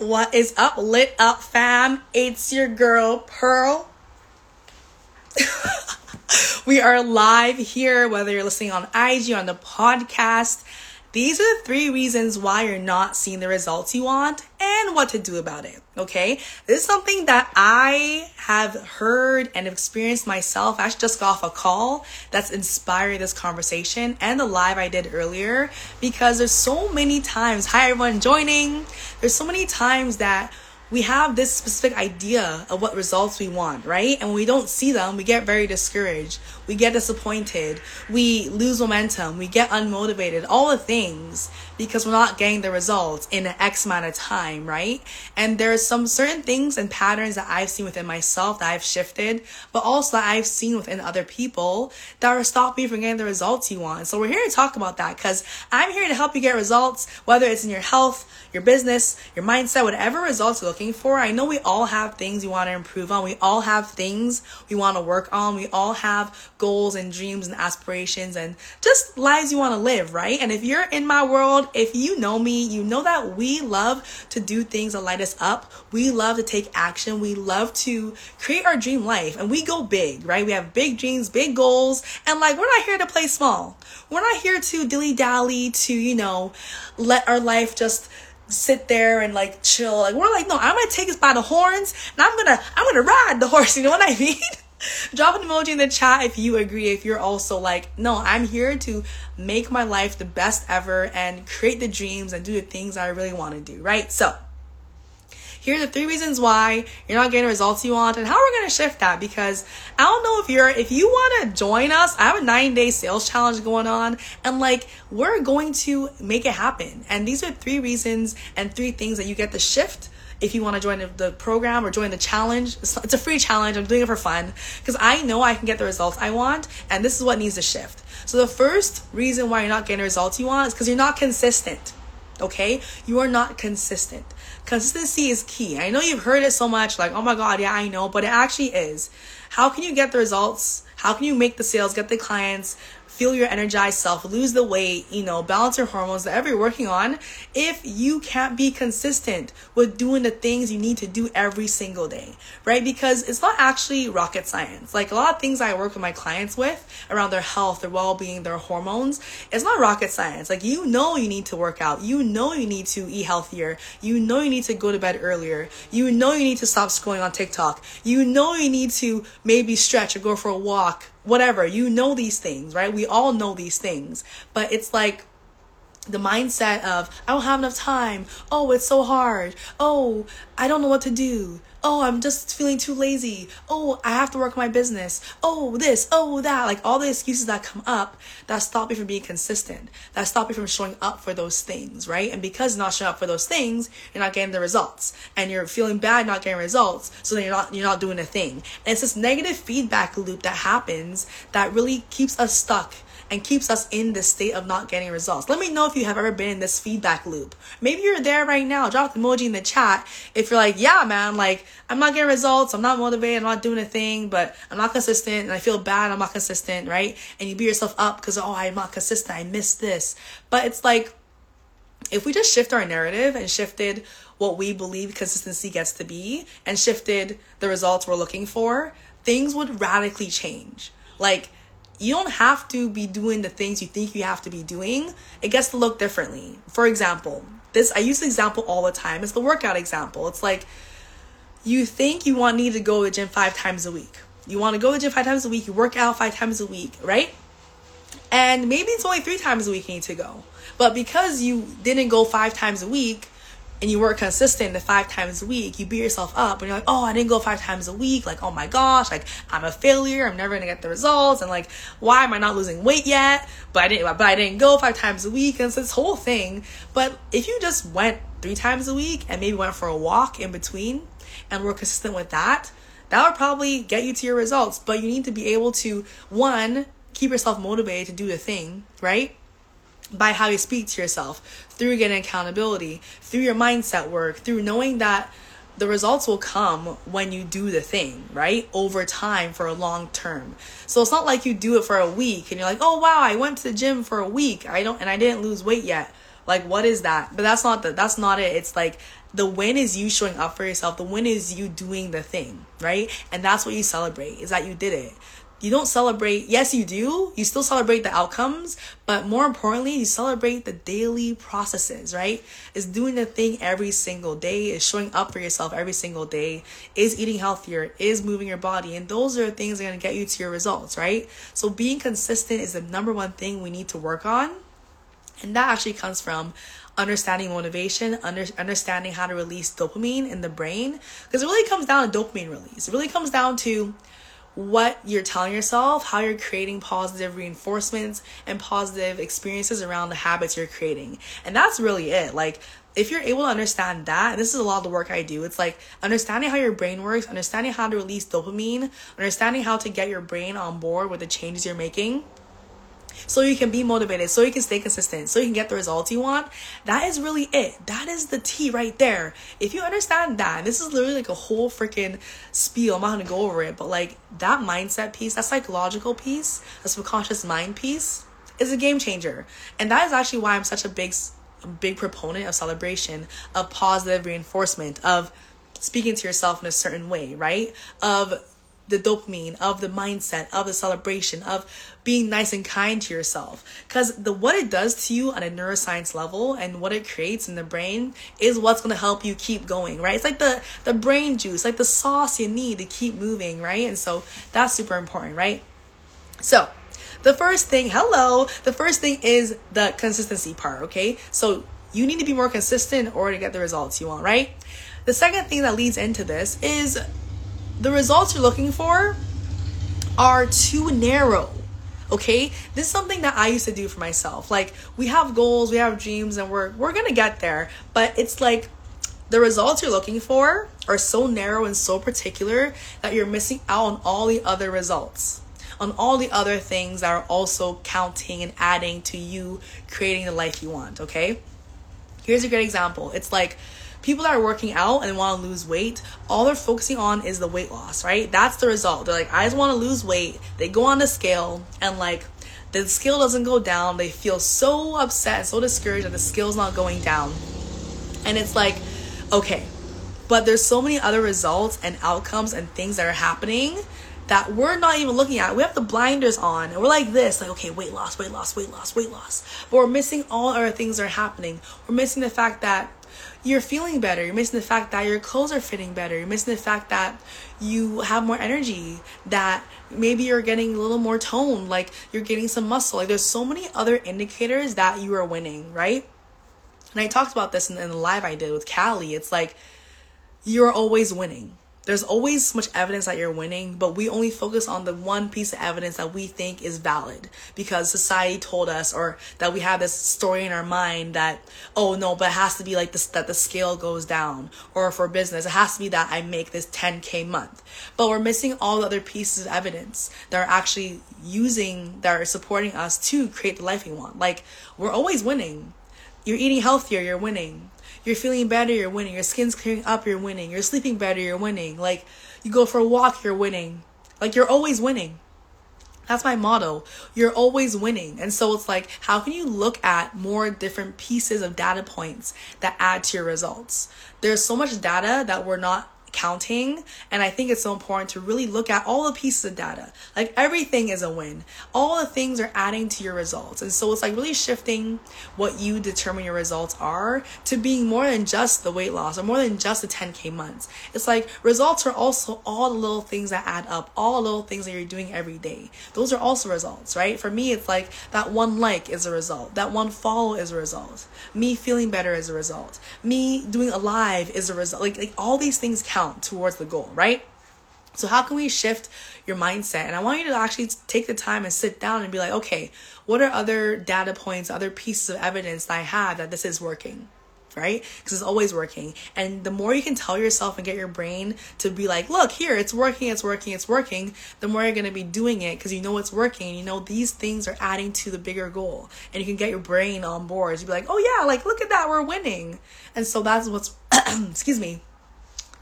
What is up, lit up fam? It's your girl, Pearl. we are live here, whether you're listening on IG on the podcast. These are the three reasons why you're not seeing the results you want and what to do about it. Okay. This is something that I have heard and experienced myself. I just got off a call that's inspired this conversation and the live I did earlier because there's so many times. Hi, everyone joining. There's so many times that we have this specific idea of what results we want, right? And when we don't see them, we get very discouraged. We get disappointed. We lose momentum. We get unmotivated. All the things because we're not getting the results in an X amount of time, right? And there's some certain things and patterns that I've seen within myself that I've shifted, but also that I've seen within other people that are stopping you from getting the results you want. So we're here to talk about that because I'm here to help you get results, whether it's in your health, your business, your mindset, whatever results you're looking for. I know we all have things we want to improve on. We all have things we want to work on. We all have goals and dreams and aspirations and just lives you want to live, right? And if you're in my world, if you know me, you know that we love to do things that light us up. We love to take action. We love to create our dream life and we go big, right? We have big dreams, big goals, and like we're not here to play small. We're not here to dilly dally, to, you know, let our life just sit there and like chill. Like we're like, no, I'm gonna take this by the horns and I'm gonna I'm gonna ride the horse, you know what I mean? Drop an emoji in the chat if you agree, if you're also like, no, I'm here to make my life the best ever and create the dreams and do the things I really want to do, right? So, here are the three reasons why you're not getting the results you want and how we're going to shift that because I don't know if you're if you want to join us I have a 9 day sales challenge going on and like we're going to make it happen and these are three reasons and three things that you get the shift if you want to join the program or join the challenge. It's a free challenge. I'm doing it for fun because I know I can get the results I want, and this is what needs to shift. So, the first reason why you're not getting the results you want is because you're not consistent. Okay? You are not consistent. Consistency is key. I know you've heard it so much, like, oh my God, yeah, I know, but it actually is. How can you get the results? How can you make the sales, get the clients, feel your energized self, lose the weight, you know, balance your hormones, whatever you're working on, if you can't be consistent with doing the things you need to do every single day, right? Because it's not actually rocket science. Like a lot of things I work with my clients with around their health, their well being, their hormones, it's not rocket science. Like you know you need to work out, you know you need to eat healthier, you know you need to go to bed earlier, you know you need to stop scrolling on TikTok, you know you need to maybe stretch or go for a walk whatever. You know these things, right? We all know these things. But it's like the mindset of, I don't have enough time. Oh, it's so hard. Oh, I don't know what to do. Oh, I'm just feeling too lazy. Oh, I have to work my business. Oh, this, oh, that. Like all the excuses that come up that stop you from being consistent, that stop you from showing up for those things, right? And because not showing up for those things, you're not getting the results. And you're feeling bad not getting results, so then you're not you're not doing a thing. And it's this negative feedback loop that happens that really keeps us stuck and keeps us in this state of not getting results. Let me know if you have ever been in this feedback loop. Maybe you're there right now. Drop the emoji in the chat if you're like, yeah, man, like I'm not getting results. I'm not motivated. I'm not doing a thing, but I'm not consistent and I feel bad. I'm not consistent, right? And you beat yourself up because, oh, I'm not consistent. I missed this. But it's like, if we just shift our narrative and shifted what we believe consistency gets to be and shifted the results we're looking for, things would radically change. Like, you don't have to be doing the things you think you have to be doing. It gets to look differently. For example, this I use the example all the time. It's the workout example. It's like you think you want need to go to the gym five times a week. You want to go to the gym five times a week, you work out five times a week, right? And maybe it's only three times a week you need to go. But because you didn't go five times a week, and you weren't consistent the five times a week, you beat yourself up and you're like, oh, I didn't go five times a week. Like, oh my gosh, like I'm a failure. I'm never gonna get the results. And like, why am I not losing weight yet? But I didn't, but I didn't go five times a week. And it's this whole thing. But if you just went three times a week and maybe went for a walk in between and were consistent with that, that would probably get you to your results. But you need to be able to, one, keep yourself motivated to do the thing, right? By how you speak to yourself, through getting accountability, through your mindset work, through knowing that the results will come when you do the thing, right? Over time for a long term. So it's not like you do it for a week and you're like, "Oh wow, I went to the gym for a week. I don't and I didn't lose weight yet." Like what is that? But that's not the that's not it. It's like the win is you showing up for yourself. The win is you doing the thing, right? And that's what you celebrate is that you did it you don't celebrate yes you do you still celebrate the outcomes but more importantly you celebrate the daily processes right is doing the thing every single day is showing up for yourself every single day is eating healthier is moving your body and those are the things that are going to get you to your results right so being consistent is the number one thing we need to work on and that actually comes from understanding motivation, under, understanding how to release dopamine in the brain. Because it really comes down to dopamine release. It really comes down to what you're telling yourself, how you're creating positive reinforcements and positive experiences around the habits you're creating. And that's really it. Like, if you're able to understand that, this is a lot of the work I do. It's like understanding how your brain works, understanding how to release dopamine, understanding how to get your brain on board with the changes you're making so you can be motivated, so you can stay consistent, so you can get the results you want. That is really it. That is the T right there. If you understand that, this is literally like a whole freaking spiel. I'm not gonna go over it, but like that mindset piece, that psychological piece, the subconscious mind piece is a game changer. And that is actually why I'm such a big, big proponent of celebration, of positive reinforcement, of speaking to yourself in a certain way, right? Of the dopamine, of the mindset, of the celebration, of being nice and kind to yourself. Because the what it does to you on a neuroscience level and what it creates in the brain is what's gonna help you keep going, right? It's like the the brain juice, like the sauce you need to keep moving, right? And so that's super important, right? So the first thing, hello, the first thing is the consistency part, okay? So you need to be more consistent in order to get the results you want, right? The second thing that leads into this is the results you're looking for are too narrow. Okay? This is something that I used to do for myself. Like we have goals, we have dreams and we're we're going to get there, but it's like the results you're looking for are so narrow and so particular that you're missing out on all the other results. On all the other things that are also counting and adding to you creating the life you want, okay? Here's a great example. It's like people that are working out and want to lose weight, all they're focusing on is the weight loss, right? That's the result. They're like, I just want to lose weight. They go on the scale and like the scale doesn't go down. They feel so upset, so discouraged that the scale's not going down. And it's like, okay, but there's so many other results and outcomes and things that are happening that we're not even looking at. We have the blinders on and we're like this, like, okay, weight loss, weight loss, weight loss, weight loss. But we're missing all other things that are happening. We're missing the fact that you're feeling better. You're missing the fact that your clothes are fitting better. You're missing the fact that you have more energy, that maybe you're getting a little more tone, like you're getting some muscle. Like there's so many other indicators that you are winning, right? And I talked about this in, in the live I did with Callie. It's like you're always winning there's always so much evidence that you're winning, but we only focus on the one piece of evidence that we think is valid because society told us or that we have this story in our mind that, oh no, but it has to be like this, that the scale goes down. Or for business, it has to be that I make this 10K month. But we're missing all the other pieces of evidence that are actually using, that are supporting us to create the life we want. Like, we're always winning. You're eating healthier, you're winning you're feeling better, you're winning. Your skin's clearing up, you're winning. You're sleeping better, you're winning. Like you go for a walk, you're winning. Like you're always winning. That's my motto. You're always winning. And so it's like, how can you look at more different pieces of data points that add to your results? There's so much data that we're not counting. And i think it's so important to really look at all the pieces of data. Like everything is a win. All the things are adding to your results. And so it's like really shifting what you determine your results are to being more than just the weight loss or more than just the 10k months. It's like results are also all the little things that add up all the little things that you're doing every day. Those are also results right? For me it's like that one like is a result. That one follow is a result. Me feeling better is a result. Me doing a live is a result. Like, like all these things count towards the goal, right? So, how can we shift your mindset? And I want you to actually take the time and sit down and be like, okay, what are other data points, other pieces of evidence that I have that this is working? Right? Because it's always working. And the more you can tell yourself and get your brain to be like, look, here, it's working, it's working, it's working, the more you're going to be doing it because you know it's working. You know these things are adding to the bigger goal. And you can get your brain on board. You'd be like, oh, yeah, like, look at that, we're winning. And so that's what's, excuse me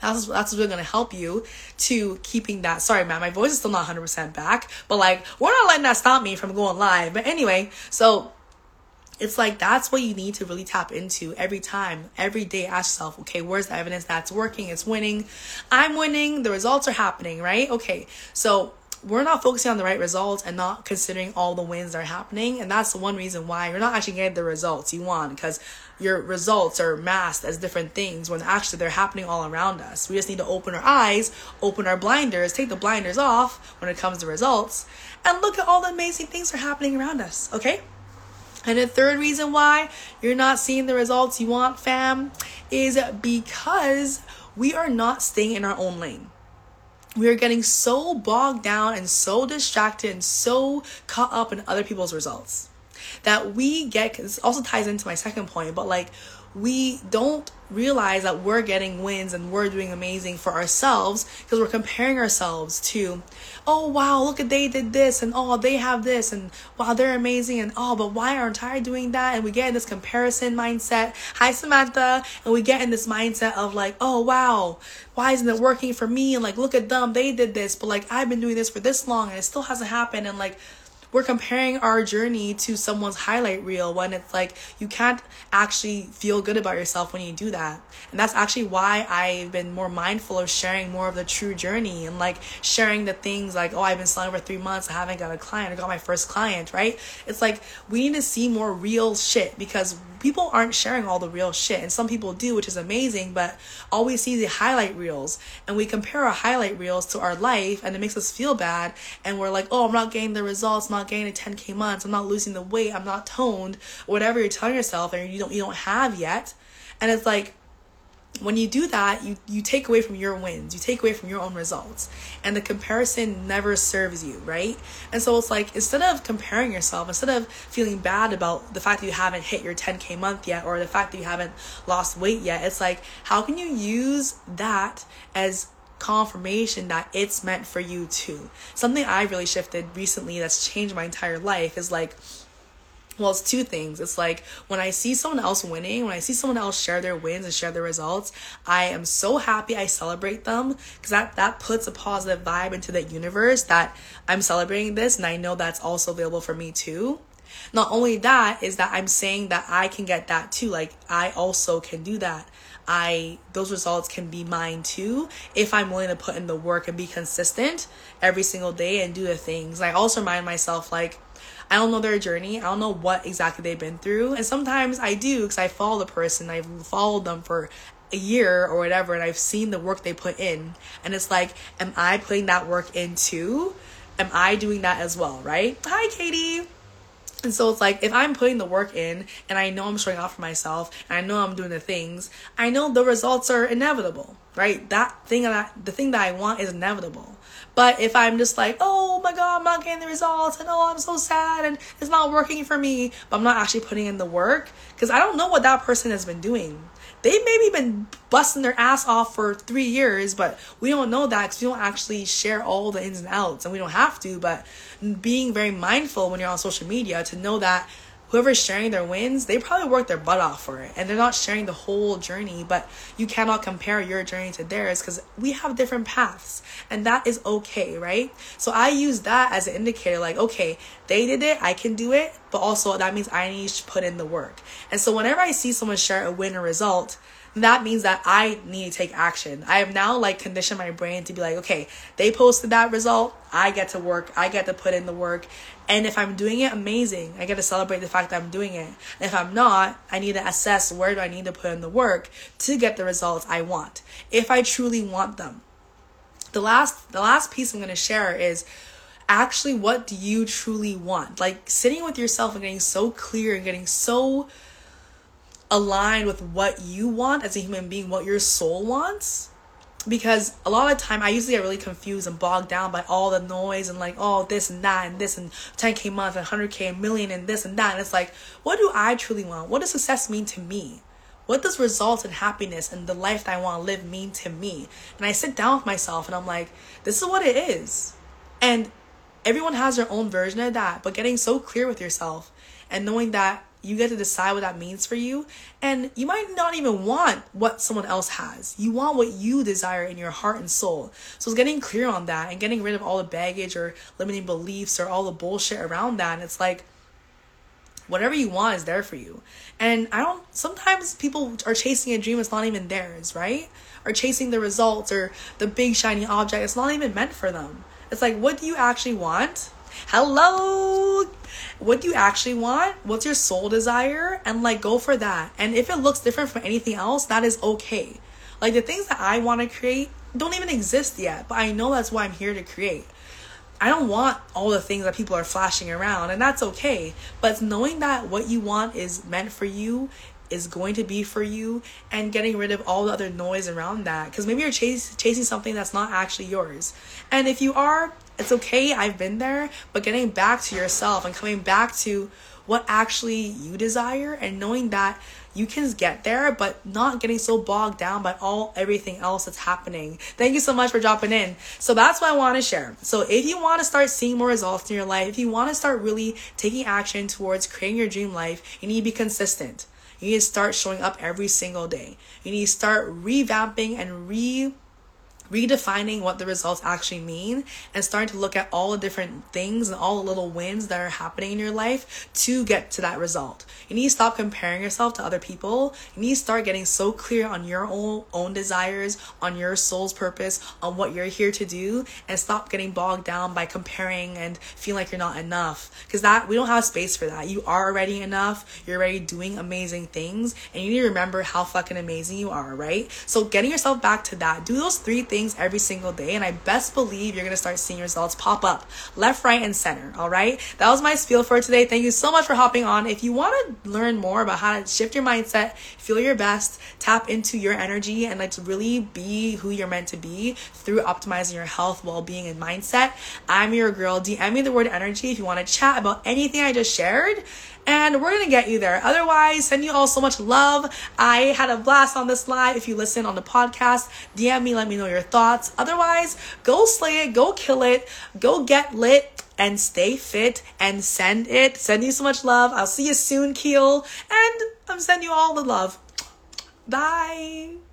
that's that's really gonna help you to keeping that. Sorry, man, my voice is still not 100% back, but like we're not letting that stop me from going live. But anyway, so it's like that's what you need to really tap into every time, every day. Ask yourself, okay, where's the evidence that's working? It's winning. I'm winning. The results are happening, right? Okay, so we're not focusing on the right results and not considering all the wins that are happening. And that's the one reason why you're not actually getting the results you want because your results are masked as different things when actually they're happening all around us. We just need to open our eyes, open our blinders, take the blinders off when it comes to results, and look at all the amazing things that are happening around us, okay? And the third reason why you're not seeing the results you want, fam, is because we are not staying in our own lane we are getting so bogged down and so distracted and so caught up in other people's results that we get this also ties into my second point but like we don't realize that we're getting wins and we're doing amazing for ourselves because we're comparing ourselves to, oh wow, look at they did this and oh they have this and wow they're amazing and oh but why aren't I doing that? And we get in this comparison mindset. Hi Samantha, and we get in this mindset of like, oh wow, why isn't it working for me? And like look at them, they did this, but like I've been doing this for this long and it still hasn't happened and like we're comparing our journey to someone's highlight reel when it's like you can't actually feel good about yourself when you do that. And that's actually why I've been more mindful of sharing more of the true journey and like sharing the things like, oh, I've been selling for three months, I haven't got a client, I got my first client, right? It's like we need to see more real shit because people aren't sharing all the real shit. And some people do, which is amazing, but all we see is the highlight reels. And we compare our highlight reels to our life and it makes us feel bad. And we're like, oh, I'm not getting the results, not getting the 10K months, I'm not losing the weight, I'm not toned, whatever you're telling yourself and you don't you don't have yet. And it's like when you do that, you, you take away from your wins, you take away from your own results, and the comparison never serves you, right? And so it's like instead of comparing yourself, instead of feeling bad about the fact that you haven't hit your 10K month yet or the fact that you haven't lost weight yet, it's like, how can you use that as confirmation that it's meant for you too? Something I really shifted recently that's changed my entire life is like, well, it's two things. It's like when I see someone else winning, when I see someone else share their wins and share their results, I am so happy I celebrate them because that, that puts a positive vibe into the universe that I'm celebrating this and I know that's also available for me too. Not only that is that I'm saying that I can get that too. Like I also can do that. I those results can be mine too if I'm willing to put in the work and be consistent every single day and do the things. I also remind myself like I don't know their journey. I don't know what exactly they've been through. And sometimes I do because I follow the person. I've followed them for a year or whatever and I've seen the work they put in. And it's like, am I putting that work in too? Am I doing that as well, right? Hi, Katie. And so it's like if I'm putting the work in and I know I'm showing off for myself and I know I'm doing the things, I know the results are inevitable, right? That thing that the thing that I want is inevitable. But if I'm just like, oh my god, I'm not getting the results, and oh, I'm so sad, and it's not working for me, but I'm not actually putting in the work, because I don't know what that person has been doing. They maybe been busting their ass off for three years, but we don't know that because we don't actually share all the ins and outs, and we don't have to. But being very mindful when you're on social media to know that whoever's sharing their wins, they probably worked their butt off for it. And they're not sharing the whole journey, but you cannot compare your journey to theirs because we have different paths. And that is okay, right? So I use that as an indicator like, okay, they did it, I can do it, but also that means I need to put in the work. And so whenever I see someone share a win or result, that means that I need to take action. I have now like conditioned my brain to be like, okay, they posted that result. I get to work. I get to put in the work. And if I'm doing it, amazing. I get to celebrate the fact that I'm doing it. And if I'm not, I need to assess where do I need to put in the work to get the results I want. If I truly want them. The last the last piece I'm going to share is actually what do you truly want? Like sitting with yourself and getting so clear and getting so aligned with what you want as a human being, what your soul wants. Because a lot of time I usually get really confused and bogged down by all the noise and like, oh, this and that and this and 10k month and 100k a million and this and that. And it's like, what do I truly want? What does success mean to me? What does results and happiness and the life that I want to live mean to me? And I sit down with myself and I'm like, this is what it is. And everyone has their own version of that, but getting so clear with yourself and knowing that you get to decide what that means for you. And you might not even want what someone else has. You want what you desire in your heart and soul. So it's getting clear on that and getting rid of all the baggage or limiting beliefs or all the bullshit around that. And it's like, whatever you want is there for you. And I don't, sometimes people are chasing a dream that's not even theirs, right? Or chasing the results or the big shiny object. It's not even meant for them. It's like, what do you actually want? Hello! What do you actually want? What's your soul desire? And like, go for that. And if it looks different from anything else, that is okay. Like, the things that I want to create don't even exist yet, but I know that's why I'm here to create. I don't want all the things that people are flashing around, and that's okay. But knowing that what you want is meant for you is going to be for you and getting rid of all the other noise around that because maybe you're chasing something that's not actually yours and if you are it's okay i've been there but getting back to yourself and coming back to what actually you desire and knowing that you can get there but not getting so bogged down by all everything else that's happening. Thank you so much for dropping in. So that's what i want to share. So if you want to start seeing more results in your life if you want to start really taking action towards creating your dream life you need to be consistent. You need to start showing up every single day. You need to start revamping and re redefining what the results actually mean and starting to look at all the different things and all the little wins that are happening in your life to get to that result. You need to stop comparing yourself to other people. You need to start getting so clear on your own own desires, on your soul's purpose, on what you're here to do and stop getting bogged down by comparing and feeling like you're not enough because that we don't have space for that. You are already enough. You're already doing amazing things and you need to remember how fucking amazing you are, right? So getting yourself back to that. Do those three things things every single day. And I best believe you're going to start seeing results pop up left, right, and center. All right. That was my spiel for today. Thank you so much for hopping on. If you want to learn more about how to shift your mindset, feel your best, tap into your energy, and like really be who you're meant to be through optimizing your health, well being, and mindset, I'm your girl. DM me the word energy if you want to chat about anything I just shared and we're gonna get you there. Otherwise, send you all so much love. I had a blast on this live. If you listen on the podcast, DM me, let me know your thoughts. Otherwise, go slay it, go kill it, go get lit and stay fit and send it. Send you so much love. I'll see you soon, Keel. And I'm sending you all the love. Bye.